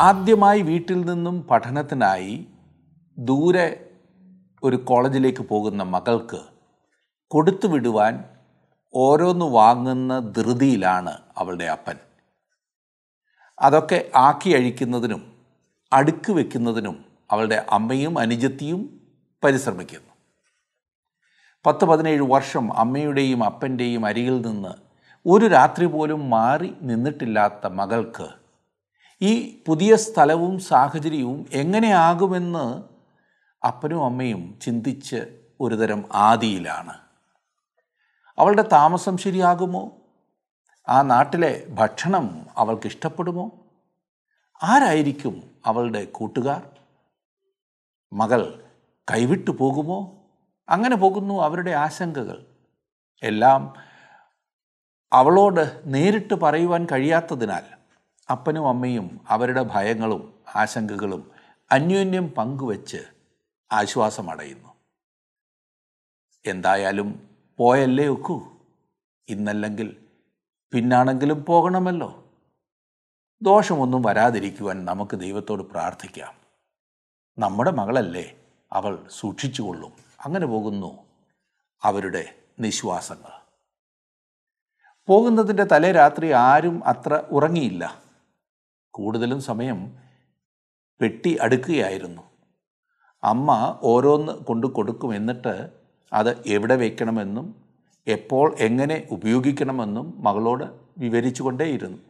ആദ്യമായി വീട്ടിൽ നിന്നും പഠനത്തിനായി ദൂരെ ഒരു കോളേജിലേക്ക് പോകുന്ന മകൾക്ക് കൊടുത്തു വിടുവാൻ ഓരോന്ന് വാങ്ങുന്ന ധൃതിയിലാണ് അവളുടെ അപ്പൻ. അതൊക്കെ ആക്കി അഴിക്കുന്നതിനും അടുക്ക് വെക്കുന്നതിനും അവളുടെ അമ്മയും അനുജത്തിയും പരിശ്രമിക്കുന്നു. പത്ത് പതിനേഴ് വർഷം അമ്മയുടെയും അപ്പന്റെയും അരികിൽ നിന്ന് ഒരു രാത്രി പോലും മാറി നിന്നിട്ടില്ലാത്ത മകൾക്ക് ഈ പുതിയ സ്ഥലവും സാഹചര്യവും എങ്ങനെയാകുമെന്ന് അപ്പനും അമ്മയും ചിന്തിച്ച് ഒരുതരം ആദിയിലാണ്. അവളുടെ താമസം ശരിയാകുമോ? ആ നാട്ടിലെ ഭക്ഷണം അവൾക്ക് ഇഷ്ടപ്പെടുമോ? ആരായിരിക്കും അവളുടെ കൂട്ടുകാർ? മകൾ കൈവിട്ടു പോകുമോ? അങ്ങനെ പോകുന്നു അവരുടെ ആശങ്കകൾ. എല്ലാം അവളോട് നേരിട്ട് പറയുവാൻ കഴിയാത്തതിനാൽ അപ്പനും അമ്മയും അവരുടെ ഭയങ്ങളും ആശങ്കകളും അന്യോന്യം പങ്കുവച്ച് ആശ്വാസമടയുന്നു. എന്തായാലും പോയല്ലേ ഒക്കൂ. ഇന്നല്ലെങ്കിൽ പിന്നാണെങ്കിലും പോകണമല്ലോ. ദോഷമൊന്നും വരാതിരിക്കുവാൻ നമുക്ക് ദൈവത്തോട് പ്രാർത്ഥിക്കാം. നമ്മുടെ മകളല്ലേ അവൾ സൂക്ഷിച്ചുകൊള്ളും. അങ്ങനെ പോകുന്നു അവരുടെ നിശ്വാസങ്ങൾ. പോകുന്നതിന്റെ തലേ രാത്രി ആരും അത്ര ഉറങ്ങിയില്ല. കൂടുതലും സമയം പെട്ടി അടുക്കുകയായിരുന്നു. അമ്മ ഓരോന്ന് കൊണ്ട് കൊടുക്കും എന്നിട്ട് അത് എവിടെ വയ്ക്കണമെന്നും എപ്പോൾ എങ്ങനെ ഉപയോഗിക്കണമെന്നും മകളോട് വിവരിച്ചു കൊണ്ടേയിരുന്നു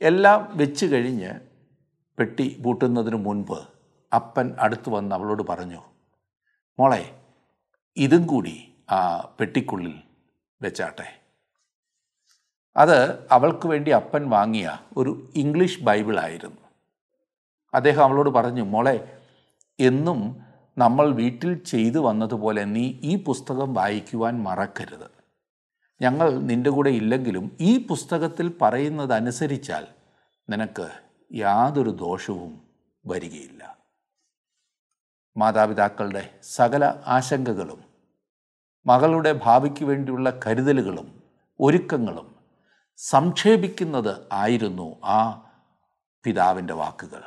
എല്ലാം വെച്ച് കഴിഞ്ഞ് പെട്ടി പൂട്ടുന്നതിന് മുൻപ് അപ്പൻ അടുത്ത് വന്ന് അവളോട് പറഞ്ഞു മോളെ ഇതും കൂടി ആ പെട്ടിക്കുള്ളിൽ വെച്ചാട്ടെ. അത് അവൾക്ക് വേണ്ടി അപ്പൻ വാങ്ങിയ ഒരു ഇംഗ്ലീഷ് ബൈബിളായിരുന്നു. അദ്ദേഹം അവളോട് പറഞ്ഞു മോളെ എന്നും നമ്മൾ വീട്ടിൽ ചെയ്തു വന്നതുപോലെ നീ ഈ പുസ്തകം വായിക്കുവാൻ മറക്കരുത്. ഞങ്ങൾ നിന്റെ കൂടെ ഇല്ലെങ്കിലും ഈ പുസ്തകത്തിൽ പറയുന്നതനുസരിച്ചാൽ നിനക്ക് യാതൊരു ദോഷവും വരികയില്ല. മാതാപിതാക്കളുടെ സകല ആശങ്കകളും മകളുടെ ഭാവിക്ക് വേണ്ടിയുള്ള കരുതലുകളും ഒരുക്കങ്ങളും സംക്ഷേപിക്കുന്നത് ആയിരുന്നു ആ പിതാവിന്റെ വാക്കുകൾ.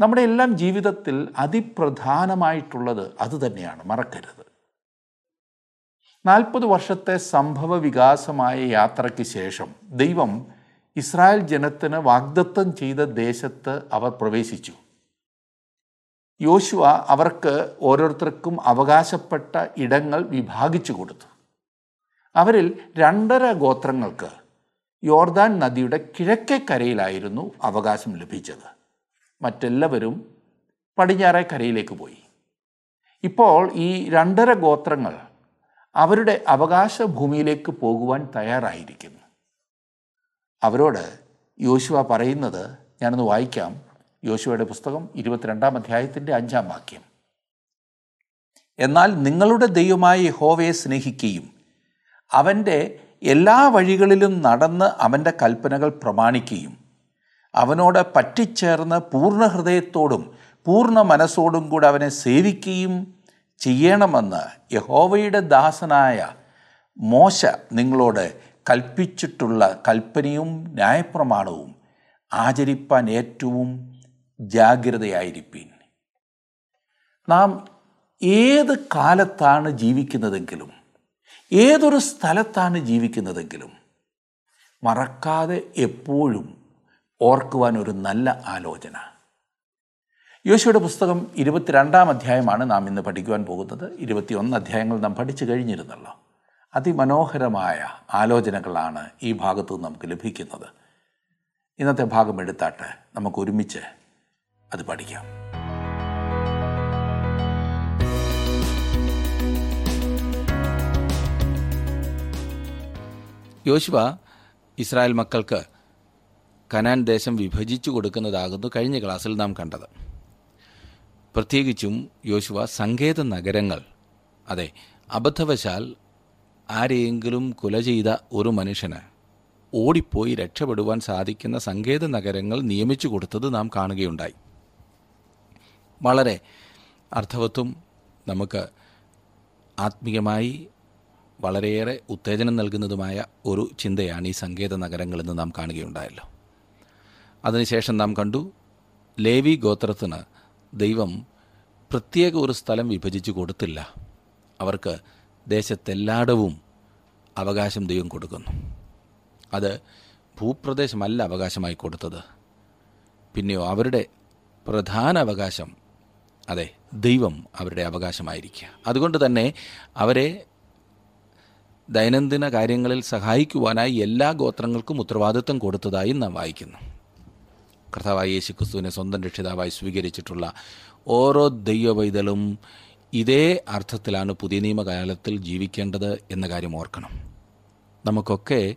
നമ്മുടെ എല്ലാം ജീവിതത്തിൽ അതിപ്രധാനമായിട്ടുള്ളത് അതുതന്നെയാണ് മറക്കരുത്. നാൽപ്പത് വർഷത്തെ സംഭവ വികാസമായ യാത്രയ്ക്ക് ശേഷം ദൈവം ഇസ്രായേൽ ജനത്തിന് വാഗ്ദത്തം ചെയ്ത ദേശത്ത് അവർ പ്രവേശിച്ചു. യോശുവ അവർക്ക് ഓരോരുത്തർക്കും അവകാശപ്പെട്ട ഇടങ്ങൾ വിഭാഗിച്ചു കൊടുത്തു. അവരിൽ രണ്ടര ഗോത്രങ്ങൾക്ക് യോർദാൻ നദിയുടെ കിഴക്കേ കരയിലായിരുന്നു അവകാശം ലഭിച്ചത്. മറ്റെല്ലാവരും പടിഞ്ഞാറേ കരയിലേക്ക് പോയി. ഇപ്പോൾ ഈ രണ്ടര ഗോത്രങ്ങൾ അവരുടെ അവകാശ ഭൂമിയിലേക്ക് പോകുവാൻ തയ്യാറായിരിക്കുന്നു. അവരോട് യോശുവ പറയുന്നത് ഞാനൊന്ന് വായിക്കാം. യോശുവയുടെ പുസ്തകം ഇരുപത്തിരണ്ടാം അധ്യായത്തിന്റെ അഞ്ചാം വാക്യം. എന്നാൽ നിങ്ങളുടെ ദൈവമായ ഹോവയെ സ്നേഹിക്കുകയും അവന്റെ എല്ലാ വഴികളിലും നടന്ന് അവന്റെ കൽപ്പനകൾ പ്രമാണിക്കുകയും അവനോട് പറ്റിച്ചേർന്ന് പൂർണ ഹൃദയത്തോടും പൂർണ മനസ്സോടും കൂടെ അവനെ സേവിക്കുകയും ചെയ്യണമെന്ന് യഹോവയുടെ ദാസനായ മോശ നിങ്ങളോട് കൽപ്പിച്ചിട്ടുള്ള കൽപ്പനയും ന്യായപ്രമാണവും ആചരിപ്പാൻ ഏറ്റവും ജാഗ്രതയായിരിപ്പീൻ. നാം ഏത് കാലത്താണ് ജീവിക്കുന്നതെങ്കിലും ഏതൊരു സ്ഥലത്താണ് ജീവിക്കുന്നതെങ്കിലും മറക്കാതെ എപ്പോഴും ഓർക്കുവാൻ ഒരു നല്ല ആലോചന. യോശുവയുടെ പുസ്തകം ഇരുപത്തിരണ്ടാം അധ്യായമാണ് നാം ഇന്ന് പഠിക്കുവാൻ പോകുന്നത്. ഇരുപത്തിയൊന്ന് അധ്യായങ്ങൾ നാം പഠിച്ചു കഴിഞ്ഞിരുന്നല്ലോ. അതിമനോഹരമായ ആലോചനകളാണ് ഈ ഭാഗത്തു നമുക്ക് ലഭിക്കുന്നത്. ഇന്നത്തെ ഭാഗം എടുത്താട്ട് നമുക്ക് ഒരുമിച്ച് അത് പഠിക്കാം. യോശുവ ഇസ്രായേൽ മക്കൾക്ക് കനാൻ ദേശം വിഭജിച്ചു കൊടുക്കുന്നതാകുന്നു കഴിഞ്ഞ ക്ലാസ്സിൽ നാം കണ്ടത്. പ്രത്യേകിച്ചും യോശുവ സങ്കേത നഗരങ്ങൾ അതെ അബദ്ധവശാൽ ആരെയെങ്കിലും കുല ചെയ്ത ഒരു മനുഷ്യന് ഓടിപ്പോയി രക്ഷപ്പെടുവാൻ സാധിക്കുന്ന സങ്കേത നഗരങ്ങൾ നിയമിച്ചു കൊടുത്തത് നാം കാണുകയുണ്ടായി. വളരെ അർത്ഥവത്വം നമുക്ക് ആത്മീയമായി വളരെയേറെ ഉത്തേജനം നൽകുന്നതുമായ ഒരു ചിന്തയാണ് ഈ സങ്കേത നഗരങ്ങളിൽ നിന്ന് നാം കാണുകയുണ്ടായല്ലോ. അതിനുശേഷം നാം കണ്ടു ലേവി ഗോത്രത്തിന് ദൈവം പ്രത്യേക ഒരു സ്ഥലം വിഭജിച്ചു കൊടുത്തില്ല. അവർക്ക് ദേശത്തെല്ലായിടവും അവകാശം ദൈവം കൊടുക്കുന്നു. അത് ഭൂപ്രദേശമല്ല അവകാശമായി കൊടുത്തത്. പിന്നെയോ അവരുടെ പ്രധാന അവകാശം അതെ ദൈവം അവരുടെ അവകാശമായിരിക്കുക. അതുകൊണ്ട് തന്നെ അവരെ ദൈനംദിന കാര്യങ്ങളിൽ സഹായിക്കുവാനായി എല്ലാ ഗോത്രങ്ങൾക്കും ഉത്തരവാദിത്വം കൊടുത്തതായി നാം വായിക്കുന്നു. കർത്താവായ യേശു ക്രിസ്തുവിനെ സ്വന്തം രക്ഷിതാവായി സ്വീകരിച്ചിട്ടുള്ള ഓരോ ദൈവവൈതലും ഇതേ അർത്ഥത്തിലാണ് പുതിയ നിയമകാലത്തിൽ ജീവിക്കേണ്ടത് എന്ന കാര്യം ഓർക്കണം. നമുക്കൊക്കെ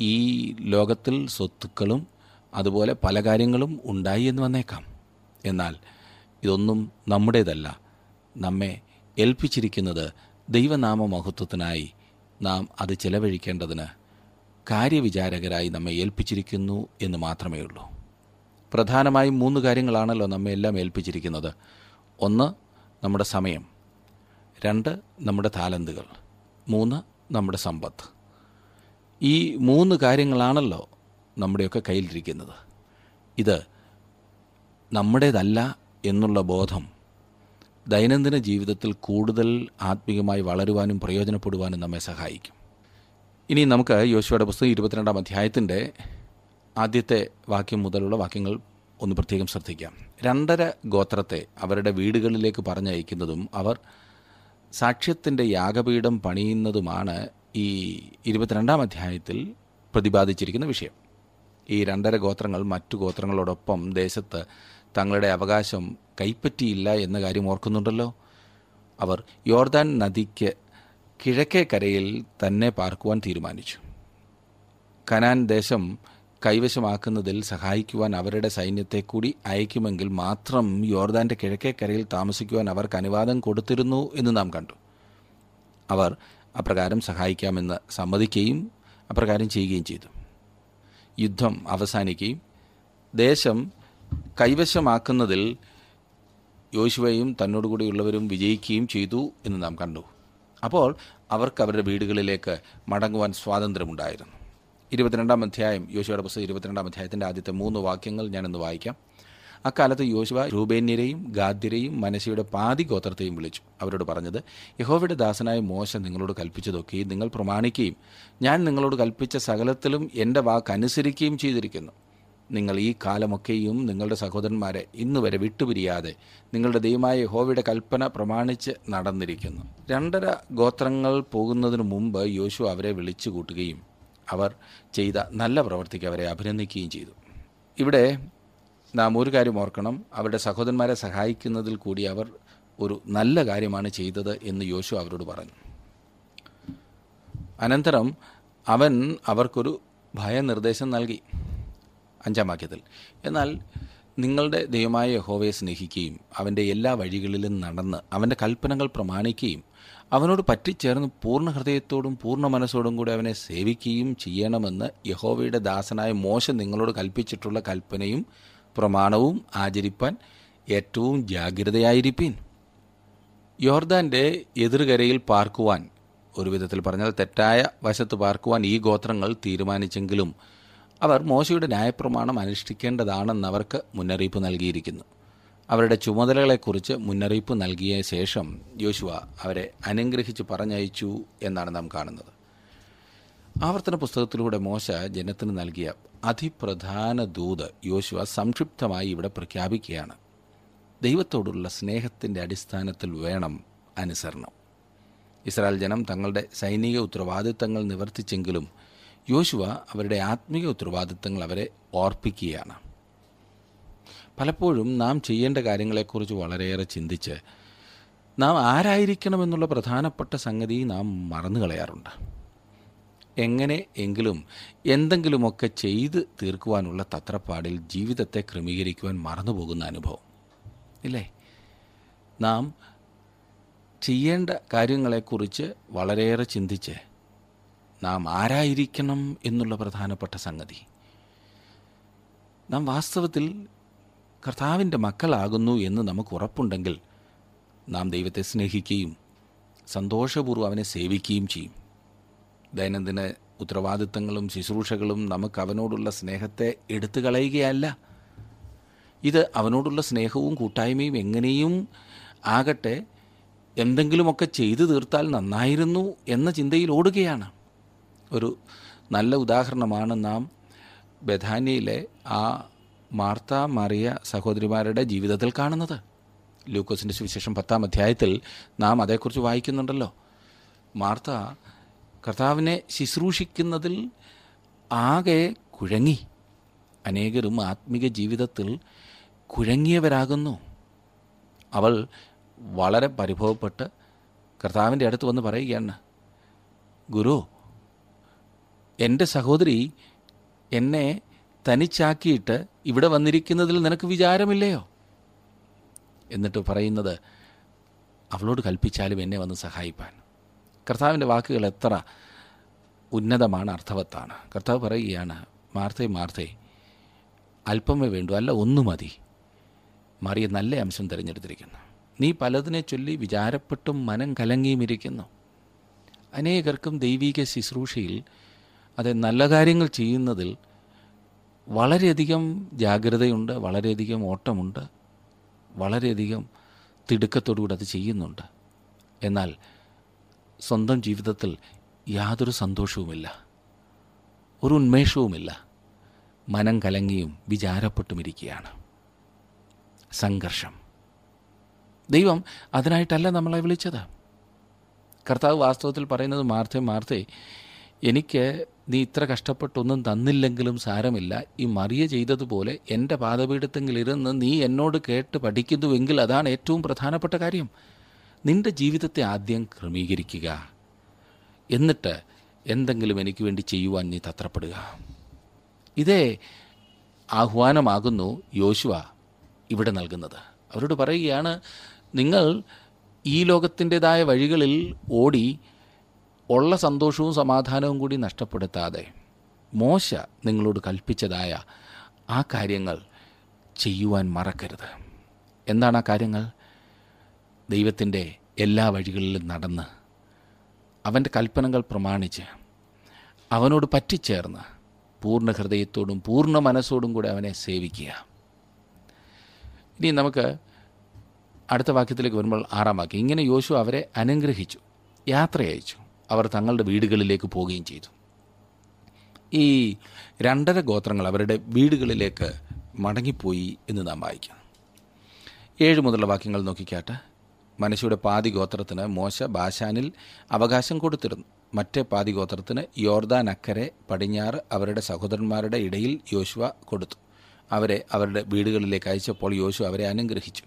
ഈ ലോകത്തിൽ സ്വത്തുക്കളും അതുപോലെ പല കാര്യങ്ങളും ഉണ്ടായി എന്ന് വന്നേക്കാം. എന്നാൽ ഇതൊന്നും നമ്മുടേതല്ല. നമ്മെ ഏൽപ്പിച്ചിരിക്കുന്നത് ദൈവനാമ മഹത്വത്തിനായി നാം അത് ചെലവഴിക്കേണ്ടതിന് കാര്യവിചാരകരായി നമ്മെ ഏൽപ്പിച്ചിരിക്കുന്നു എന്ന് മാത്രമേ ഉള്ളൂ. പ്രധാനമായും മൂന്ന് കാര്യങ്ങളാണല്ലോ നമ്മെ എല്ലാം ഏൽപ്പിച്ചിരിക്കുന്നത്. ഒന്ന് നമ്മുടെ സമയം. രണ്ട് നമ്മുടെ താലന്തുകൾ. മൂന്ന് നമ്മുടെ സമ്പത്ത്. ഈ മൂന്ന് കാര്യങ്ങളാണല്ലോ നമ്മുടെയൊക്കെ കയ്യിലിരിക്കുന്നത്. ഇത് നമ്മുടേതല്ല എന്നുള്ള ബോധം ദൈനംദിന ജീവിതത്തിൽ കൂടുതൽ ആത്മീയമായി വളരുവാനും പ്രയോജനപ്പെടുവാനും നമ്മെ സഹായിക്കും. ഇനി നമുക്ക് യോശുവയുടെ പുസ്തകം ഇരുപത്തിരണ്ടാം അധ്യായത്തിന്റെ ആദ്യത്തെ വാക്യം മുതലുള്ള വാക്യങ്ങൾ ഒന്ന് പ്രത്യേകം ശ്രദ്ധിക്കാം. രണ്ടര ഗോത്രത്തെ അവരുടെ വീടുകളിലേക്ക് പറഞ്ഞയക്കുന്നതും അവർ സാക്ഷ്യത്തിന്റെ യാഗപീഠം പണിയുന്നതുമാണ് ഈ ഇരുപത്തിരണ്ടാം അധ്യായത്തിൽ പ്രതിപാദിച്ചിരിക്കുന്ന വിഷയം. ഈ രണ്ടര ഗോത്രങ്ങൾ മറ്റു ഗോത്രങ്ങളോടൊപ്പം ദേശത്ത് തങ്ങളുടെ അവകാശം കൈപ്പറ്റിയില്ല എന്ന കാര്യം ഓർക്കുന്നുണ്ടല്ലോ. അവർ യോർദാൻ നദിക്ക് കിഴക്കേ കരയിൽ തന്നെ പാർക്കുവാൻ തീരുമാനിച്ചു. കനാൻ ദേശം കൈവശമാക്കുന്നതിൽ സഹായിക്കുവാൻ അവരുടെ സൈന്യത്തെ കൂടി അയക്കുമെങ്കിൽ മാത്രം യോർദാന്റെ കിഴക്കേ കരയിൽ താമസിക്കുവാൻ അവർക്ക് അനുവാദം കൊടുത്തിരുന്നു എന്ന് നാം കണ്ടു. അവർ അപ്രകാരം സഹായിക്കാമെന്ന് സമ്മതിക്കുകയും അപ്രകാരം ചെയ്യുകയും ചെയ്തു. യുദ്ധം അവസാനിക്കുകയും ദേശം കൈവശമാക്കുന്നതിൽ യോശുവയും തന്നോടുകൂടിയുള്ളവരും വിജയിക്കുകയും ചെയ്തു എന്ന് നാം കണ്ടു. അപ്പോൾ അവർക്ക് അവരുടെ വീടുകളിലേക്ക് മടങ്ങുവാൻ സ്വാതന്ത്ര്യമുണ്ടായിരുന്നു. ഇരുപത്തിരണ്ടാം അധ്യായം യോശുവയുടെ പുസ്തകം ഇരുപത്തിരണ്ടാം അധ്യായത്തിന്റെ ആദ്യത്തെ മൂന്ന് വാക്യങ്ങൾ ഞാനൊന്ന് വായിക്കാം. അക്കാലത്ത് യോശുവ രൂപേന്യരെയും ഗാദ്യരെയും മനസ്സിയുടെ പാതി ഗോത്രത്തെയും വിളിച്ചു. അവരോട് പറഞ്ഞത് യഹോവയുടെ ദാസനായ മോശ നിങ്ങളോട് കൽപ്പിച്ചതൊക്കെയും നിങ്ങൾ പ്രമാണിക്കുകയും ഞാൻ നിങ്ങളോട് കൽപ്പിച്ച സകലത്തിലും എന്റെ വാക്ക് അനുസരിക്കുകയും ചെയ്തിരിക്കുന്നു. നിങ്ങൾ ഈ കാലമൊക്കെയും നിങ്ങളുടെ സഹോദരന്മാരെ ഇന്ന് വരെ വിട്ടുപിരിയാതെ നിങ്ങളുടെ ദൈവമായ യഹോവയുടെ കൽപ്പന പ്രമാണിച്ച് നടന്നിരിക്കുന്നു. രണ്ടര ഗോത്രങ്ങൾ പോകുന്നതിനു മുമ്പ് യോശു അവരെ വിളിച്ചു കൂട്ടുകയും അവർ ചെയ്ത നല്ല പ്രവർത്തിക്ക് അവരെ അഭിനന്ദിക്കുകയും ചെയ്തു. ഇവിടെ നാം ഒരു കാര്യം ഓർക്കണം. അവരുടെ സഹോദരന്മാരെ സഹായിക്കുന്നതിൽ കൂടി അവർ ഒരു നല്ല കാര്യമാണ് ചെയ്തത് എന്ന് യോശു അവരോട് പറഞ്ഞു. അനന്തരം അവൻ അവർക്കൊരു ഭയനിർദ്ദേശം നൽകി. അഞ്ചാം വാക്യത്തിൽ. എന്നാൽ നിങ്ങളുടെ ദൈവമായ യഹോവയെ സ്നേഹിക്കുകയും അവന്റെ എല്ലാ വഴികളിലും നടന്ന് അവന്റെ കൽപ്പനകൾ പ്രമാണിക്കുകയും അവനോട് പറ്റിച്ചേർന്ന് പൂർണ ഹൃദയത്തോടും പൂർണ മനസ്സോടും കൂടി അവനെ സേവിക്കുകയും ചെയ്യണമെന്ന് യഹോവയുടെ ദാസനായ മോശം നിങ്ങളോട് കൽപ്പിച്ചിട്ടുള്ള കൽപ്പനയും പ്രമാണവും ആചരിപ്പാൻ ഏറ്റവും ജാഗ്രതയായിരിപ്പീൻ. യോർദാന്റെ എതിർകരയിൽ പാർക്കുവാൻ ഒരു വിധത്തിൽ പറഞ്ഞാൽ തെറ്റായ വശത്ത് പാർക്കുവാൻ ഈ ഗോത്രങ്ങൾ തീരുമാനിച്ചെങ്കിലും അവർ മോശയുടെ ന്യായപ്രമാണം അനുഷ്ഠിക്കേണ്ടതാണെന്ന് അവർക്ക് മുന്നറിയിപ്പ് നൽകിയിരിക്കുന്നു. അവരുടെ ചുമതലകളെക്കുറിച്ച് മുന്നറിയിപ്പ് നൽകിയ ശേഷം യോശുവ അവരെ അനുഗ്രഹിച്ച് പറഞ്ഞയച്ചു എന്നാണ് നാം കാണുന്നത്. ആവർത്തന പുസ്തകത്തിലൂടെ മോശ ജനത്തിന് നൽകിയ അതിപ്രധാന ദൂത് യോശുവ സംക്ഷിപ്തമായി ഇവിടെ പ്രഖ്യാപിക്കുകയാണ്. ദൈവത്തോടുള്ള സ്നേഹത്തിന്റെ അടിസ്ഥാനത്തിൽ വേണം അനുസരണം. ഇസ്രായേൽ ജനം തങ്ങളുടെ സൈനിക ഉത്തരവാദിത്തങ്ങൾ നിവർത്തിച്ചെങ്കിലും യോശുവ അവരുടെ ആത്മീയ ഉത്തരവാദിത്തങ്ങൾ അവരെ ഓർപ്പിക്കുകയാണ്. പലപ്പോഴും നാം ചെയ്യേണ്ട കാര്യങ്ങളെക്കുറിച്ച് വളരെയേറെ ചിന്തിച്ച് നാം ആരായിരിക്കണമെന്നുള്ള പ്രധാനപ്പെട്ട സംഗതി നാം മറന്നു കളയാറുണ്ട്. എങ്ങനെ എങ്കിലും എന്തെങ്കിലുമൊക്കെ ചെയ്ത് തീർക്കുവാനുള്ള തത്രപ്പാടിൽ ജീവിതത്തെ ക്രമീകരിക്കുവാൻ മറന്നുപോകുന്ന അനുഭവം. ഇല്ലേ? നാം ചെയ്യേണ്ട കാര്യങ്ങളെക്കുറിച്ച് വളരെയേറെ ചിന്തിച്ച് നാം ആരായിരിക്കണം എന്നുള്ള പ്രധാനപ്പെട്ട സംഗതി. നാം വാസ്തവത്തിൽ കർത്താവിന്റെ മക്കളാകുന്നു എന്ന് നമുക്ക് ഉറപ്പുണ്ടെങ്കിൽ നാം ദൈവത്തെ സ്നേഹിക്കുകയും സന്തോഷപൂർവം അവനെ സേവിക്കുകയും ചെയ്യും. ദൈനംദിന ഉത്തരവാദിത്തങ്ങളും ശുശ്രൂഷകളും നമുക്ക് അവനോടുള്ള സ്നേഹത്തെ എടുത്തു കളയുകയല്ല. ഇത് അവനോടുള്ള സ്നേഹവും കൂട്ടായ്മയും എങ്ങനെയും ആകട്ടെ എന്തെങ്കിലുമൊക്കെ ചെയ്തു തീർത്താൽ നന്നായിരുന്നു എന്ന ചിന്തയിൽ ഓടുകയാണ്. ഒരു നല്ല ഉദാഹരണമാണ് നാം ബഥാനിയിലെ ആ മാർത്ത മറിയ സഹോദരിമാരുടെ ജീവിതത്തിൽ കാണുന്നത്. ലൂക്കോസിന്റെ സുവിശേഷം പത്താം അധ്യായത്തിൽ നാം അതേക്കുറിച്ച് വായിക്കുന്നുണ്ടല്ലോ. മാർത്ത കർത്താവിനെ ശുശ്രൂഷിക്കുന്നതിൽ ആകെ കുഴങ്ങി. അനേകരും ആത്മീക ജീവിതത്തിൽ കുഴങ്ങിയവരാകുന്നു. അവൾ വളരെ പരിഭവപ്പെട്ട് കർത്താവിന്റെ അടുത്ത് വന്ന് പറയുകയാണ് ഗുരു എന്റെ സഹോദരി എന്നെ തനിച്ചാക്കിയിട്ട് ഇവിടെ വന്നിരിക്കുന്നതിൽ നിനക്ക് വിചാരമില്ലയോ? എന്നിട്ട് പറയുന്നത് അവളോട് കൽപ്പിച്ചാലും എന്നെ വന്ന് സഹായിപ്പാൻ. കർത്താവിന്റെ വാക്കുകൾ എത്ര ഉന്നതമാണ് അർത്ഥവത്താണ്. കർത്താവ് പറയുകയാണ് മാർത്തേ മാർത്തേ അല്പമേ വേണ്ടു അല്ല ഒന്നു മതി. മറിയ നല്ല അംശം തിരഞ്ഞെടുത്തിരിക്കുന്നു. നീ പലതിനെ ചൊല്ലി വിചാരപ്പെട്ടും മനം കലങ്ങിയും ഇരിക്കുന്നു അനേകർക്കും ദൈവിക ശുശ്രൂഷയിൽ അത് നല്ല കാര്യങ്ങൾ ചെയ്യുന്നതിൽ വളരെയധികം ജാഗ്രതയുണ്ട് വളരെയധികം ഓട്ടമുണ്ട് വളരെയധികം തിടുക്കത്തോടുകൂടി അത് ചെയ്യുന്നുണ്ട്. എന്നാൽ സ്വന്തം ജീവിതത്തിൽ യാതൊരു സന്തോഷവുമില്ല ഒരു ഉന്മേഷവുമില്ല. മനം കലങ്ങിയും വിചാരപ്പെട്ടുമിരിക്കുകയാണ്. സംഘർഷം. ദൈവം അതിനായിട്ടല്ല നമ്മളെ വിളിച്ചത്. കർത്താവ് വാസ്തവത്തിൽ പറയുന്നത് മാർത്തേ മാർത്തേ എനിക്ക് നീ ഇത്ര കഷ്ടപ്പെട്ടൊന്നും തന്നില്ലെങ്കിലും സാരമില്ല. ഈ മറിയ ചെയ്തതുപോലെ എന്റെ പാതപീഠത്തെങ്കിലിരുന്ന് നീ എന്നോട് കേട്ട് പഠിക്കുന്നുവെങ്കിൽ അതാണ് ഏറ്റവും പ്രധാനപ്പെട്ട കാര്യം. നിന്റെ ജീവിതത്തെ ആദ്യം ക്രമീകരിക്കുക. എന്നിട്ട് എന്തെങ്കിലും എനിക്ക് വേണ്ടി ചെയ്യുവാൻ നീ തത്രപ്പെടുക. ഇതേ ആഹ്വാനമാകുന്നു യോശുവ ഇവിടെ നൽകുന്നത്. അവരോട് പറയുകയാണ് നിങ്ങൾ ഈ ലോകത്തിന്റെതായ വഴികളിൽ ഓടി ഉള്ള സന്തോഷവും സമാധാനവും കൂടി നഷ്ടപ്പെടുത്താതെ മോശ നിങ്ങളോട് കൽപ്പിച്ചതായ ആ കാര്യങ്ങൾ ചെയ്യുവാൻ മറക്കരുത്. എന്താണ് ആ കാര്യങ്ങൾ? ദൈവത്തിന്റെ എല്ലാ വഴികളിലും നടന്ന് അവന്റെ കൽപ്പനകൾ പ്രമാണിച്ച് അവനോട് പറ്റിച്ചേർന്ന് പൂർണ ഹൃദയത്തോടും പൂർണ മനസ്സോടും കൂടെ അവനെ സേവിക്കുക. ഇനി നമുക്ക് അടുത്ത വാക്യത്തിലേക്ക് വരുമ്പോൾ ആറാം വാക്യം. ഇങ്ങനെ യോശു അവരെ അനുഗ്രഹിച്ചു യാത്ര അയച്ചു അവർ തങ്ങളുടെ വീടുകളിലേക്ക് പോവുകയും ചെയ്തു. ഈ രണ്ടര ഗോത്രങ്ങൾ അവരുടെ വീടുകളിലേക്ക് മടങ്ങിപ്പോയി എന്ന് നാം വായിക്കാം. ഏഴ് മുതലുള്ള വാക്യങ്ങൾ നോക്കിക്കാട്ട്. മനുഷ്യയുടെ പാതി ഗോത്രത്തിന് മോശ ബാശാനിൽ അവകാശം കൊടുത്തിരുന്നു. മറ്റേ പാതി ഗോത്രത്തിന് യോർദാൻ അക്കരെ പടിഞ്ഞാറ് അവരുടെ സഹോദരന്മാരുടെ ഇടയിൽ യോശുവ കൊടുത്തു. അവരെ അവരുടെ വീടുകളിലേക്ക് അയച്ചപ്പോൾ യോശു അവരെ അനുഗ്രഹിച്ചു.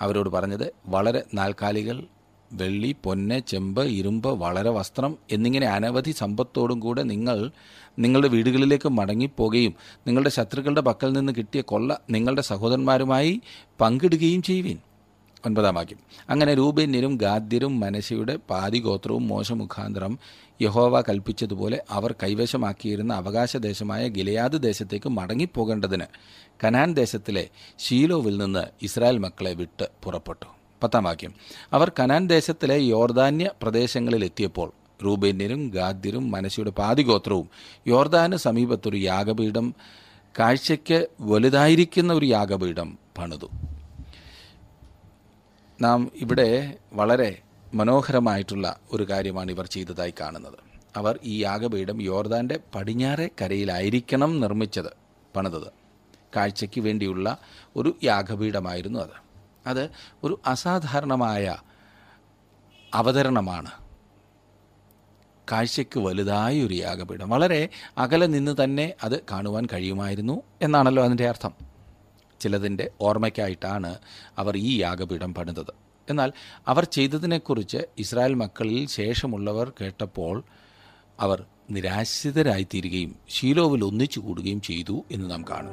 അവരോട് പറഞ്ഞത് വളരെ നാൽക്കാലികൾ വെള്ളി പൊന്ന് ചെമ്പ് ഇരുമ്പ് വളരെ വസ്ത്രം എന്നിങ്ങനെ അനവധി സമ്പത്തോടും കൂടെ നിങ്ങൾ നിങ്ങളുടെ വീടുകളിലേക്ക് മടങ്ങിപ്പോകുകയും നിങ്ങളുടെ ശത്രുക്കളുടെ പക്കൽ നിന്ന് കിട്ടിയ കൊള്ള നിങ്ങളുടെ സഹോദരന്മാരുമായി പങ്കിടുകയും ചെയ്യുവിൻ. ഒൻപതാം വാക്യം. അങ്ങനെ രൂപന്യരും ഗാദ്യരും മനശയുടെ പാതിഗോത്രവും മോശമുഖാന്തരം യഹോവ കൽപ്പിച്ചതുപോലെ അവർ കൈവശമാക്കിയിരുന്ന അവകാശദേശമായ ഗിലയാദ് ദേശത്തേക്ക് മടങ്ങിപ്പോകേണ്ടതിന് കനാൻ ദേശത്തിലെ ഷീലോവിൽ നിന്ന് ഇസ്രായേൽ മക്കളെ വിട്ട് പുറപ്പെട്ടു. പത്താം വാക്യം. അവർ കനാൻ ദേശത്തിലെ യോർദാന്യ പ്രദേശങ്ങളിൽ എത്തിയപ്പോൾ റൂബേന്യരും ഗാദ്യരും മനസ്സിയുടെ പാതിഗോത്രവും യോർദാന് സമീപത്തൊരു യാഗപീഠം കാഴ്ചയ്ക്ക് വലുതായിരിക്കുന്ന ഒരു യാഗപീഠം പണിതു. നാം ഇവിടെ വളരെ മനോഹരമായിട്ടുള്ള ഒരു കാര്യമാണ് ഇവർ ചെയ്തതായി കാണുന്നത്. അവർ ഈ യാഗപീഠം യോർദാന്റെ പടിഞ്ഞാറെ കരയിലായിരിക്കണം നിർമ്മിച്ചത് പണിതത്. കാഴ്ചയ്ക്ക് വേണ്ടിയുള്ള ഒരു യാഗപീഠമായിരുന്നു അത്. അത് ഒരു അസാധാരണമായ അവതരണമാണ്. കാഴ്ചയ്ക്ക് വലുതായ ഒരു യാഗപീഠം. വളരെ അകലെ നിന്ന് തന്നെ അത് കാണുവാൻ കഴിയുമായിരുന്നു എന്നാണല്ലോ അതിന്റെ അർത്ഥം. ചിലതിന്റെ ഓർമ്മയ്ക്കായിട്ടാണ് അവർ ഈ യാഗപീഠം പണിതത്. എന്നാൽ അവർ ചെയ്തതിനെക്കുറിച്ച് ഇസ്രായേൽ മക്കളിൽ ശേഷമുള്ളവർ കേട്ടപ്പോൾ അവർ നിരാശിതരായിത്തീരുകയും ഷീലോവിൽ ഒന്നിച്ചു കൂടുകയും ചെയ്തു എന്ന് നാം കാണും.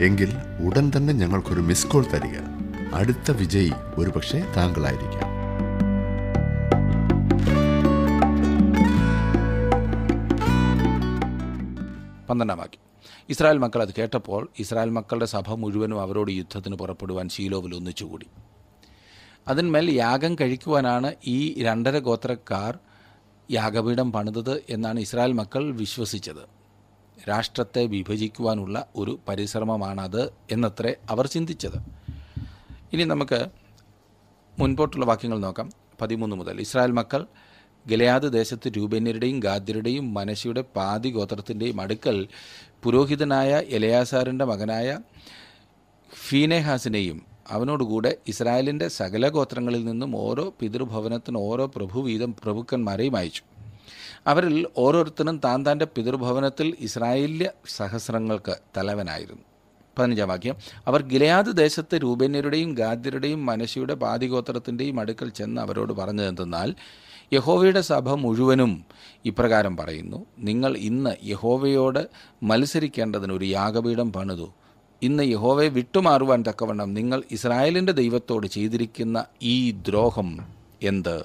എങ്കിൽ ഉടൻ തന്നെ ഞങ്ങൾക്കൊരു മിസ് കോൾ തരിക. അടുത്ത വിജയി ഒരുപക്ഷെ താങ്കളായിരിക്കാം. പന്ത്രണ്ടാം വാക്യം. ഇസ്രായേൽ മക്കൾ അത് കേട്ടപ്പോൾ ഇസ്രായേൽ മക്കളുടെ സഭ മുഴുവനും അവരോട് യുദ്ധത്തിന് പുറപ്പെടുവാൻ ശീലോവിൽ ഒന്നിച്ചുകൂടി അതിന്മേൽ യാഗം കഴിക്കുവാനാണ് ഈ രണ്ടര ഗോത്രക്കാർ യാഗപീഠം പണിതത് എന്നാണ് ഇസ്രായേൽ മക്കൾ വിശ്വസിച്ചത്. രാഷ്ട്രത്തെ വിഭജിക്കുവാനുള്ള ഒരു പരിശ്രമമാണത് എന്നത്രേ അവർ ചിന്തിച്ചത്. ഇനി നമുക്ക് മുൻപോട്ടുള്ള വാക്യങ്ങൾ നോക്കാം. പതിമൂന്ന് മുതൽ. ഇസ്രായേൽ മക്കൾ ഗലയാദ് ദേശത്ത് രൂപന്യരുടെയും ഗാദ്യരുടെയും മനശിയുടെ പാതി ഗോത്രത്തിന്റെയും അടുക്കൽ പുരോഹിതനായ എലയാസാറിന്റെ മകനായ ഫീനെഹാസിനെയും അവനോടുകൂടെ ഇസ്രായേലിന്റെ സകല ഗോത്രങ്ങളിൽ നിന്നും ഓരോ പിതൃഭവനത്തിന് ഓരോ പ്രഭുവീതം പ്രഭുക്കന്മാരെയും അയച്ചു. അവരിൽ ഓരോരുത്തരും താൻ താന്റെ പിതൃഭവനത്തിൽ ഇസ്രായേല്യ സഹസ്രങ്ങൾക്ക് തലവനായിരുന്നു. പതിനഞ്ചാം വാക്യം. അവർ ഗിലയാദ് ദേശത്തെ രൂപന്യരുടെയും ഗാദ്യരുടെയും മനശിയുടെ പാതിഗോത്രത്തിന്റെയും അടുക്കൽ ചെന്ന് അവരോട് പറഞ്ഞതെന്തെന്നാൽ യഹോവയുടെ സഭ മുഴുവനും ഇപ്രകാരം പറയുന്നു നിങ്ങൾ ഇന്ന് യഹോവയോട് മത്സരിക്കേണ്ടതിന് ഒരു യാഗപീഠം പണിതു. ഇന്ന് യഹോവയെ വിട്ടുമാറുവാൻ തക്കവണ്ണം നിങ്ങൾ ഇസ്രായേലിന്റെ ദൈവത്തോട് ചെയ്തിരിക്കുന്ന ഈ ദ്രോഹം എന്ത്?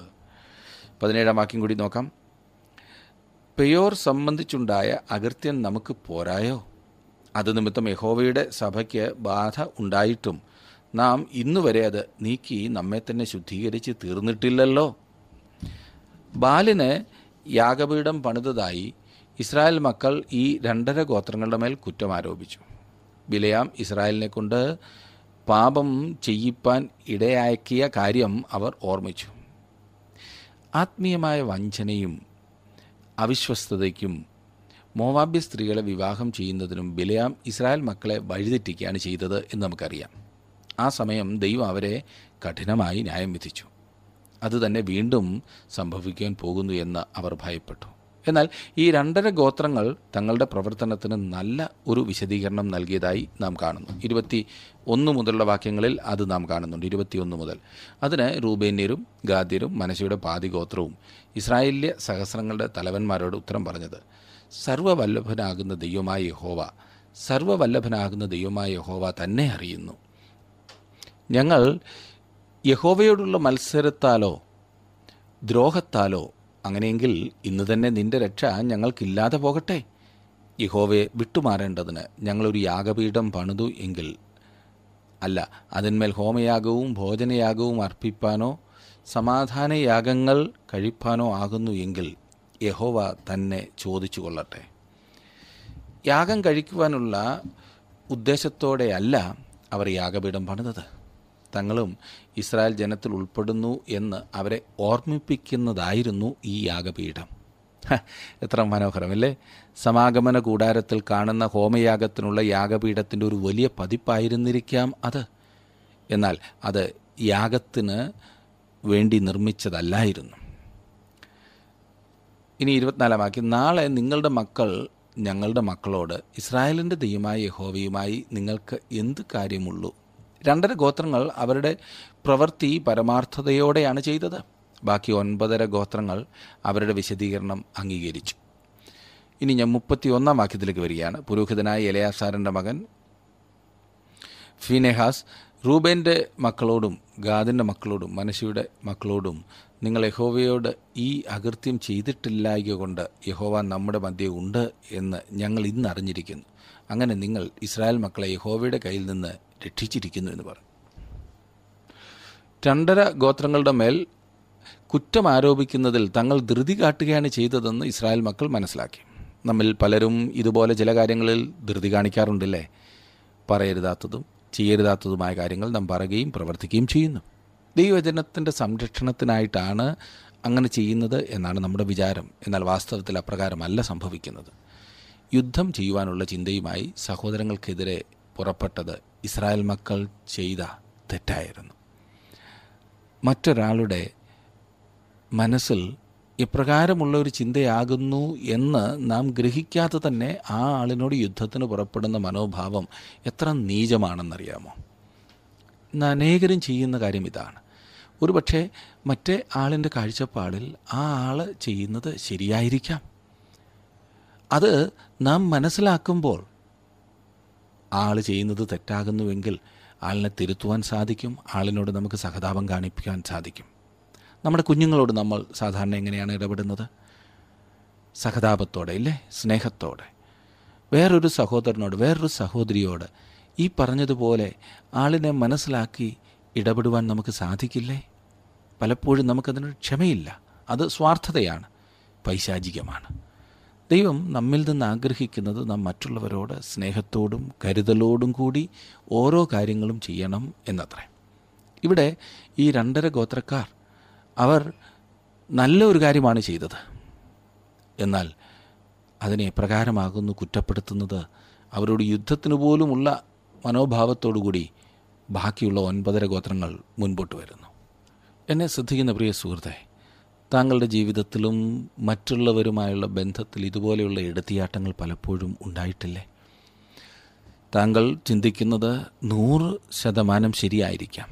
പതിനേഴാം വാക്യം കൂടി നോക്കാം. പെയോർ സംബന്ധിച്ചുണ്ടായ അകൃത്യം നമുക്ക് പോരായോ? അത് നിമിത്തം യഹോവയുടെ സഭയ്ക്ക് ബാധ ഉണ്ടായിട്ടും നാം ഇന്നുവരെ അത് നീക്കി നമ്മെ തന്നെ ശുദ്ധീകരിച്ച് തീർന്നിട്ടില്ലല്ലോ. ബാലിന് യാഗപീഠം പണിതതായി ഇസ്രായേൽ മക്കൾ ഈ രണ്ടര ഗോത്രങ്ങളുടെ മേൽ കുറ്റം ആരോപിച്ചു. ബിലയാം ഇസ്രായേലിനെ കൊണ്ട് പാപം ചെയ്യിപ്പാൻ ഇടയാക്കിയ കാര്യം അവർ ഓർമ്മിച്ചു. ആത്മീയമായ വഞ്ചനയും അവിശ്വസ്തതയ്ക്കും മോവാബ്യ സ്ത്രീകളെ വിവാഹം ചെയ്യുന്നതിനും ബിലയാം ഇസ്രായേൽ മക്കളെ വഴിതെറ്റിക്കുകയാണ് ചെയ്തത് എന്ന് നമുക്കറിയാം. ആ സമയം ദൈവം അവരെ കഠിനമായി ന്യായം വിധിച്ചു. അതുതന്നെ വീണ്ടും സംഭവിക്കാൻ പോകുന്നു എന്ന് അവർ ഭയപ്പെട്ടു. എന്നാൽ ഈ രണ്ടര ഗോത്രങ്ങൾ തങ്ങളുടെ പ്രവർത്തനത്തിന് നല്ല ഒരു വിശദീകരണം നൽകിയതായി നാം കാണുന്നു. ഇരുപത്തി ഒന്ന് മുതലുള്ള വാക്യങ്ങളിൽ അത് നാം കാണുന്നുണ്ട്. ഇരുപത്തിയൊന്ന് മുതൽ. അതിന് റൂബേന്യരും ഗാദ്യരും മനശയുടെ പാതിഗോത്രവും ഇസ്രായേല്യ സഹസ്രങ്ങളുടെ തലവന്മാരോട് ഉത്തരം പറഞ്ഞത്. സർവവല്ലഭനാകുന്ന ദൈവമായ യഹോവ സർവവല്ലഭനാകുന്ന ദൈവമായ യഹോവ തന്നെ അറിയുന്നു. ഞങ്ങൾ യഹോവയോടുള്ള മത്സരത്താലോ ദ്രോഹത്താലോ അങ്ങനെയെങ്കിൽ ഇന്ന് തന്നെ നിന്റെ രക്ഷ ഞങ്ങൾക്കില്ലാതെ പോകട്ടെ. യഹോവയെ വിട്ടുമാറേണ്ടതിന് ഞങ്ങളൊരു യാഗപീഠം പണിതു എങ്കിൽ. അല്ല അതിന്മേൽ ഹോമയാഗവും ഭോജനയാഗവും അർപ്പിപ്പാനോ സമാധാനയാഗങ്ങൾ കഴിപ്പാനോ ആകുന്നു എങ്കിൽ യഹോവ തന്നെ ചോദിച്ചു കൊള്ളട്ടെ യാഗം കഴിക്കുവാനുള്ള ഉദ്ദേശത്തോടെയല്ല അവർ യാഗപീഠം പണിതത്. തങ്ങളും ഇസ്രായേൽ ജനത്തിൽ ഉൾപ്പെടുന്നു എന്ന് അവരെ ഓർമ്മിപ്പിക്കുന്നതായിരുന്നു ഈ യാഗപീഠം. എത്ര മനോഹരമല്ലേ? സമാഗമന കൂടാരത്തിൽ കാണുന്ന ഹോമയാഗത്തിനുള്ള യാഗപീഠത്തിന്റെ ഒരു വലിയ പതിപ്പായിരുന്നിരിക്കാം അത്. എന്നാൽ അത് യാഗത്തിന് വേണ്ടി നിർമ്മിച്ചതല്ലായിരുന്നു. ഇനി ഇരുപത്തിനാലാം വാക്യം. നാളെ നിങ്ങളുടെ മക്കൾ ഞങ്ങളുടെ മക്കളോട് ഇസ്രായേലിന്റെ ദൈവമായ യഹോവയുമായി നിങ്ങൾക്ക് എന്ത് കാര്യമുള്ളൂ? രണ്ടര ഗോത്രങ്ങൾ അവരുടെ പ്രവൃത്തി പരമാർത്ഥതയോടെയാണ് ചെയ്തത്. ബാക്കി ഒൻപതര ഗോത്രങ്ങൾ അവരുടെ വിശദീകരണം അംഗീകരിച്ചു. ഇനി ഞാൻ മുപ്പത്തി ഒന്നാം വാക്യത്തിലേക്ക് വരികയാണ്. പുരോഹിതനായ ഇലയാസാരന്റെ മകൻ ഫിനെഹാസ് റൂബേന്റെ മക്കളോടും ഗാദിന്റെ മക്കളോടും മനശിയുടെ മക്കളോടും നിങ്ങൾ യഹോവയോട് ഈ അകൃത്യം ചെയ്തിട്ടില്ലായകൊണ്ട് യഹോവ നമ്മുടെ മധ്യേ ഉണ്ട് എന്ന് ഞങ്ങൾ ഇന്ന് അറിഞ്ഞിരിക്കുന്നു. അങ്ങനെ നിങ്ങൾ ഇസ്രായേൽ മക്കളെ യഹോവയുടെ കയ്യിൽ നിന്ന് രക്ഷിച്ചിരിക്കുന്നു എന്ന് പറഞ്ഞു രണ്ടര ഗോത്രങ്ങളുടെ മേൽ കുറ്റം ആരോപിക്കുന്നതിൽ തങ്ങൾ ധൃതി കാട്ടുകയാണ് ചെയ്തതെന്ന് ഇസ്രായേൽ മക്കൾ മനസ്സിലാക്കി. നമ്മിൽ പലരും ഇതുപോലെ ചില കാര്യങ്ങളിൽ ധൃതി കാണിക്കാറുണ്ടല്ലേ? പറയരുതാത്തതും ചെയ്യരുതാത്തതുമായ കാര്യങ്ങൾ നാം പറയുകയും പ്രവർത്തിക്കുകയും ചെയ്യുന്നു. ദൈവജനത്തിന്റെ സംരക്ഷണത്തിനായിട്ടാണ് അങ്ങനെ ചെയ്യുന്നത് എന്നാണ് നമ്മുടെ വിചാരം. എന്നാൽ വാസ്തവത്തിൽ അപ്രകാരമല്ല സംഭവിക്കുന്നത്. യുദ്ധം ചെയ്യുവാനുള്ള ചിന്തയുമായി സഹോദരങ്ങൾക്കെതിരെ പുറപ്പെട്ടത് ഇസ്രായേൽ മക്കൾ ചെയ്ത തെറ്റായിരുന്നു. മറ്റൊരാളുടെ മനസ്സിൽ ഇപ്രകാരമുള്ള ഒരു ചിന്തയാകുന്നു എന്ന് നാം ഗ്രഹിക്കാതെ തന്നെ ആ ആളിനോട് യുദ്ധത്തിന് പുറപ്പെടുന്ന മനോഭാവം എത്ര നീചമാണെന്നറിയാമോ? ഇന്ന് അനേകരും ചെയ്യുന്ന കാര്യം ഇതാണ്. ഒരുപക്ഷെ മറ്റേ ആളിന്റെ കാഴ്ചപ്പാടിൽ ആ ആൾ ചെയ്യുന്നത് ശരിയായിരിക്കാം. അത് നാം മനസ്സിലാക്കുമ്പോൾ ആൾ ചെയ്യുന്നത് തെറ്റാകുന്നുവെങ്കിൽ ആളിനെ തിരുത്തുവാൻ സാധിക്കും ആളിനോട് നമുക്ക് സഹതാപം കാണിപ്പിക്കാൻ സാധിക്കും. നമ്മുടെ കുഞ്ഞുങ്ങളോട് നമ്മൾ സാധാരണ എങ്ങനെയാണ് ഇടപെടുന്നത്? സഹതാപത്തോടെ ഇല്ലേ? സ്നേഹത്തോടെ. വേറൊരു സഹോദരനോട് വേറൊരു സഹോദരിയോട് ഈ പറഞ്ഞതുപോലെ ആളിനെ മനസ്സിലാക്കി ഇടപെടുവാൻ നമുക്ക് സാധിക്കില്ലേ? പലപ്പോഴും നമുക്കതിന് ക്ഷമയില്ല. അത് സ്വാർത്ഥതയാണ്. പൈശാചികമാണ്. ദൈവം നമ്മിൽ നിന്ന് ആഗ്രഹിക്കുന്നത് നാം മറ്റുള്ളവരോട് സ്നേഹത്തോടും കരുതലോടും കൂടി ഓരോ കാര്യങ്ങളും ചെയ്യണം എന്നത്രേ. ഇവിടെ ഈ രണ്ടര ഗോത്രക്കാർ അവർ നല്ല ഒരു കാര്യമാണ് ചെയ്തത്. എന്നാൽ അതിനെ പ്രകാരമാകുന്നു കുറ്റപ്പെടുത്തുന്നത് അവരോട് യുദ്ധത്തിന് പോലുമുള്ള മനോഭാവത്തോടുകൂടി ബാക്കിയുള്ള ഒൻപതര ഗോത്രങ്ങൾ മുൻപോട്ട് വരുന്നു. എന്നെ ശ്രദ്ധിക്കുന്ന പ്രിയ സുഹൃത്തെ താങ്കളുടെ ജീവിതത്തിലും മറ്റുള്ളവരുമായുള്ള ബന്ധത്തിൽ ഇതുപോലെയുള്ള എടുത്തിയാട്ടങ്ങൾ പലപ്പോഴും ഉണ്ടായിട്ടില്ലേ? താങ്കൾ ചിന്തിക്കുന്നത് നൂറ് ശതമാനം ശരിയായിരിക്കാം.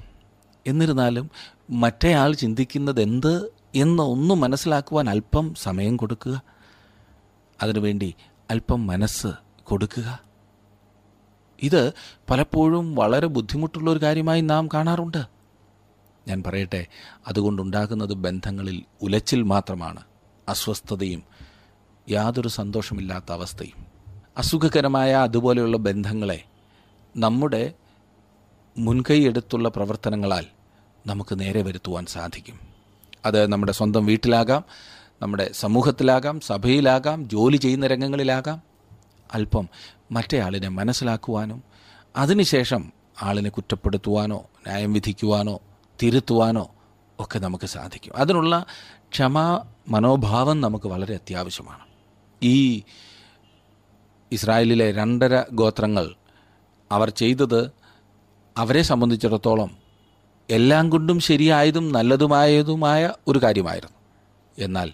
എന്നിരുന്നാലും മറ്റേയാൾ ചിന്തിക്കുന്നത് എന്ത് എന്ന് ഒന്ന് മനസ്സിലാക്കുവാൻ അല്പം സമയം കൊടുക്കുക. അതിനുവേണ്ടി അല്പം മനസ്സ് കൊടുക്കുക. ഇത് പലപ്പോഴും വളരെ ബുദ്ധിമുട്ടുള്ള ഒരു കാര്യമായി നാം കാണാറുണ്ട്. ഞാൻ പറയട്ടെ അതുകൊണ്ടുണ്ടാകുന്നത് ബന്ധങ്ങളിൽ ഉലച്ചിൽ മാത്രമാണ് അസ്വസ്ഥതയും യാതൊരു സന്തോഷമില്ലാത്ത അവസ്ഥയും. അസുഖകരമായ അതുപോലെയുള്ള ബന്ധങ്ങളെ നമ്മുടെ മുൻകൈയെടുത്തുള്ള പ്രവർത്തനങ്ങളാൽ നമുക്ക് നേരെ വരുത്തുവാൻ സാധിക്കും. അത് നമ്മുടെ സ്വന്തം വീട്ടിലാകാം നമ്മുടെ സമൂഹത്തിലാകാം സഭയിലാകാം ജോലി ചെയ്യുന്ന രംഗങ്ങളിലാകാം. അല്പം മറ്റേ ആളിനെ മനസ്സിലാക്കുവാനും അതിനുശേഷം ആളിനെ കുറ്റപ്പെടുത്തുവാനോ ന്യായം വിധിക്കുവാനോ തിരുത്തുവാനോ ഒക്കെ നമുക്ക് സാധിക്കും. അതിനുള്ള ക്ഷമാ മനോഭാവം നമുക്ക് വളരെ അത്യാവശ്യമാണ്. ഈ ഇസ്രായേലിലെ രണ്ടര ഗോത്രങ്ങൾ അവർ ചെയ്തത് അവരെ സംബന്ധിച്ചിടത്തോളം എല്ലാം കൊണ്ടും ശരിയായതും നല്ലതുമായതുമായ ഒരു കാര്യമായിരുന്നു. എന്നാൽ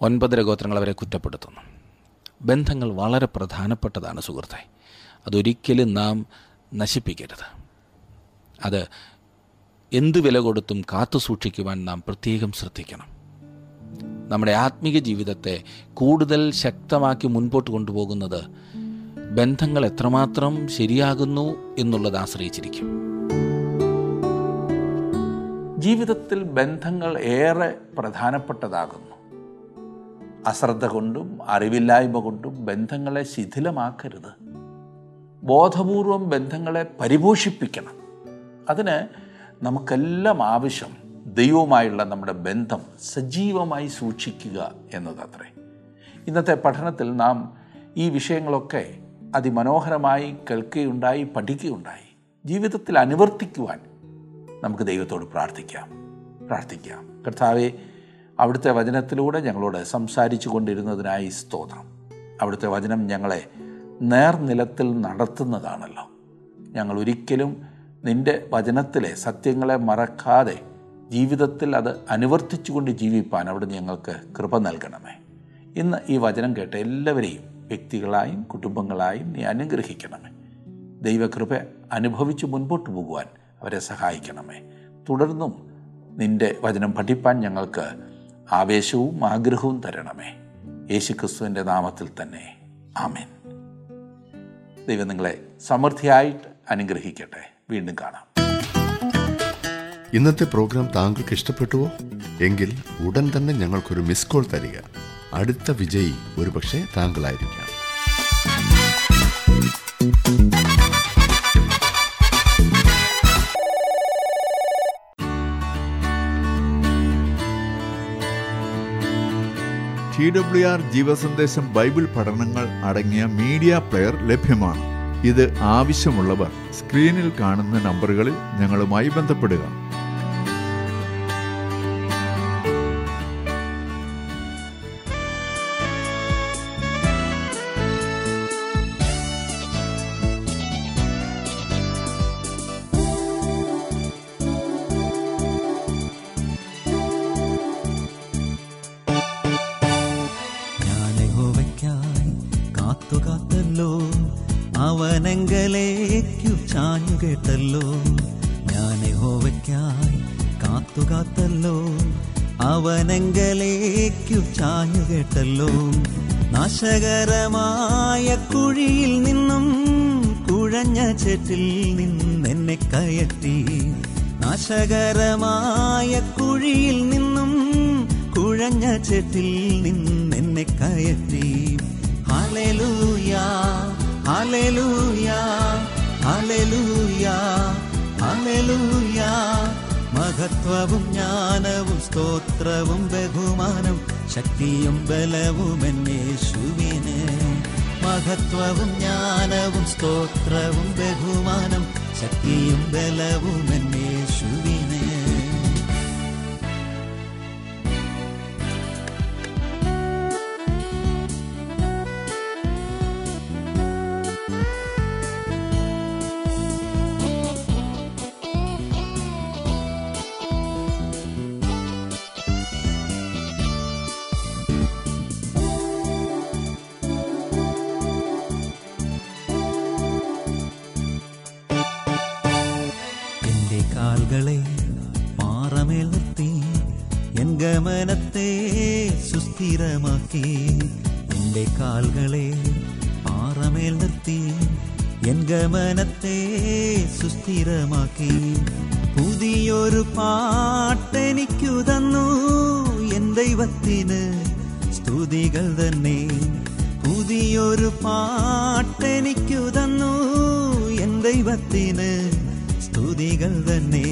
ഒൻപതര ഗോത്രങ്ങൾ അവരെ കുറ്റപ്പെടുത്തുന്നു. ബന്ധങ്ങൾ വളരെ പ്രധാനപ്പെട്ടതാണ് സുഹൃത്തെ. അതൊരിക്കലും നാം നശിപ്പിക്കരുത്. അത് എന്ത് വില കൊടുത്തും കാത്തു സൂക്ഷിക്കുവാൻ നാം പ്രത്യേകം ശ്രദ്ധിക്കണം. നമ്മുടെ ആത്മീക ജീവിതത്തെ കൂടുതൽ ശക്തമാക്കി മുൻപോട്ട് കൊണ്ടുപോകുന്നത് ബന്ധങ്ങൾ എത്രമാത്രം ശരിയാകുന്നു എന്നുള്ളത് ആശ്രയിച്ചിരിക്കും. ജീവിതത്തിൽ ബന്ധങ്ങൾ ഏറെ പ്രധാനപ്പെട്ടതാകുന്നു. അശ്രദ്ധ കൊണ്ടും അറിവില്ലായ്മ കൊണ്ടും ബന്ധങ്ങളെ ശിഥിലമാക്കരുത്. ബോധപൂർവം ബന്ധങ്ങളെ പരിപോഷിപ്പിക്കണം. അതിന് നമുക്കെല്ലാം ആവശ്യം ദൈവവുമായുള്ള നമ്മുടെ ബന്ധം സജീവമായി സൂക്ഷിക്കുക എന്നതത്രേ. ഇന്നത്തെ പഠനത്തിൽ നാം ഈ വിഷയങ്ങളൊക്കെ അതിമനോഹരമായി കേൾക്കുകയുണ്ടായി പഠിക്കുകയുണ്ടായി. ജീവിതത്തിൽ അനുവർത്തിക്കുവാൻ നമുക്ക് ദൈവത്തോട് പ്രാർത്ഥിക്കാം. പ്രാർത്ഥിക്കാം. കർത്താവെ അവിടുത്തെ വചനത്തിലൂടെ ഞങ്ങളോട് സംസാരിച്ചു കൊണ്ടിരുന്നതിനായി സ്തോത്രം. അവിടുത്തെ വചനം ഞങ്ങളെ നേർനിലത്തിൽ നടത്തുന്നതാണല്ലോ. ഞങ്ങൾ ഒരിക്കലും നിന്റെ വചനത്തിലെ സത്യങ്ങളെ മറക്കാതെ ജീവിതത്തിൽ അത് അനുവർത്തിച്ചുകൊണ്ട് ജീവിപ്പാൻ അവിടെ ഞങ്ങൾക്ക് കൃപ നൽകണമേ. ഇന്ന് ഈ വചനം കേട്ട എല്ലാവരെയും വ്യക്തികളായും കുടുംബങ്ങളായും നീ അനുഗ്രഹിക്കണമേ. ദൈവകൃപ അനുഭവിച്ച് മുൻപോട്ട് പോകുവാൻ അവരെ സഹായിക്കണമേ. തുടർന്നും നിന്റെ വചനം പഠിപ്പാൻ ഞങ്ങൾക്ക് ആവേശവും ആഗ്രഹവും തരണമേ. യേശുക്രിസ്തുവിന്റെ നാമത്തിൽ തന്നെ. ആമേൻ. ദൈവം നിങ്ങളെ സമൃദ്ധിയായിട്ട് അനുഗ്രഹിക്കട്ടെ. വീണ്ടും കാണാം. ഇന്നത്തെ പ്രോഗ്രാം താങ്കൾക്ക് ഇഷ്ടപ്പെട്ടുവോ? എങ്കിൽ ഉടൻ തന്നെ ഞങ്ങൾക്കൊരു മിസ് കോൾ തരിക. അടുത്ത വിജയി ഒരുപക്ഷെ താങ്കളായിരിക്കാം. ടി ഡബ്ല്യു ആർ ജീവസന്ദേശം ബൈബിൾ പഠനങ്ങൾ അടങ്ങിയ മീഡിയ പ്ലെയർ ലഭ്യമാണ്. ഇത് ആവശ്യമുള്ളവർ സ്ക്രീനിൽ കാണുന്ന നമ്പറുകളിൽ ഞങ്ങളുമായി ബന്ധപ്പെടുക. കുഴഞ്ഞ ചേറ്റിൽ നിന്നെന്നെ കയറ്റി. ഹല്ലേലൂയാ ഹല്ലേലൂയാ ഹല്ലേലൂയാ ഹല്ലേലൂയാ. മഹത്വവും ജ്ഞാനവും സ്തോത്രവും ബഹുമാനം ശക്തിയും ബലവും എന്നേശുവിന് മഹത്വവും ജ്ഞാനവും സ്തോത്രവും ബഹുമാനം ശക്തിയും ബലവും എന്നേശുവിന് കാൽകളെ പാറമേൽ നിർത്തി എൻ ഗമനത്തെ സുസ്ഥിരമാക്കി. എന്റെ കാൽകളെ പാറമേൽ നിർത്തി എൻ ഗമനത്തെ സുസ്ഥിരമാക്കി. പുതിയൊരു പാട്ടെനിക്കു തന്നു എൻ ദൈവത്തിന് സ്തുതികൾ തന്നെ. പുതിയൊരു പാട്ടെനിക്കു തന്നു എൻ ദൈവത്തിന് സ്തുതികൾ തന്നെ.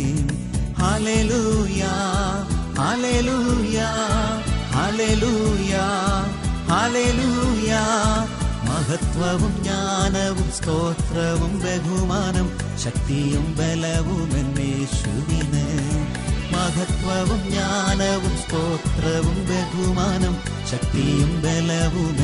മഹത്വവും ജ്ഞാനവും സ്തോത്രവും ബഹുമാനം ശക്തിയും ബലവും എന്നേശുവിന് മഹത്വവും ജ്ഞാനവും സ്തോത്രവും ബഹുമാനം ശക്തിയും ബലവും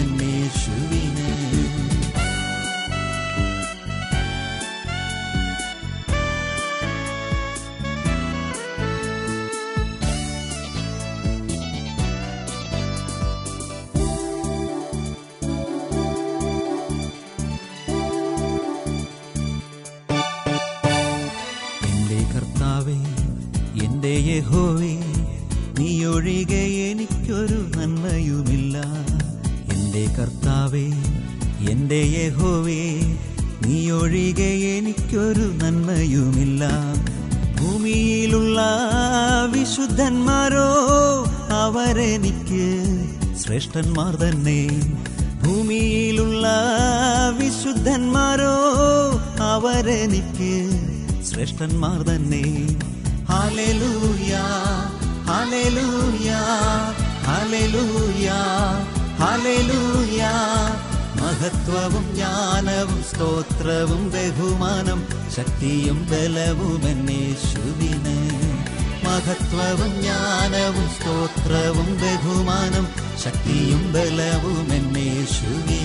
ശ്രേഷ്ഠന്മാർ തന്നെ. ഭൂമിയിലുള്ള വിശുദ്ധന്മാരോ അവരെനിക്ക് ശ്രേഷ്ഠന്മാർ തന്നെ. മഹത്വവും ജ്ഞാനവും സ്തോത്രവും ബഹുമാനം ശക്തിയും ബലവും എന്നേശുവിന് മഹത്വവും ജ്ഞാനവും സ്തോത്രവും ബഹുമാനം ശക്തിയും ബലവും എന്നേശുവിന്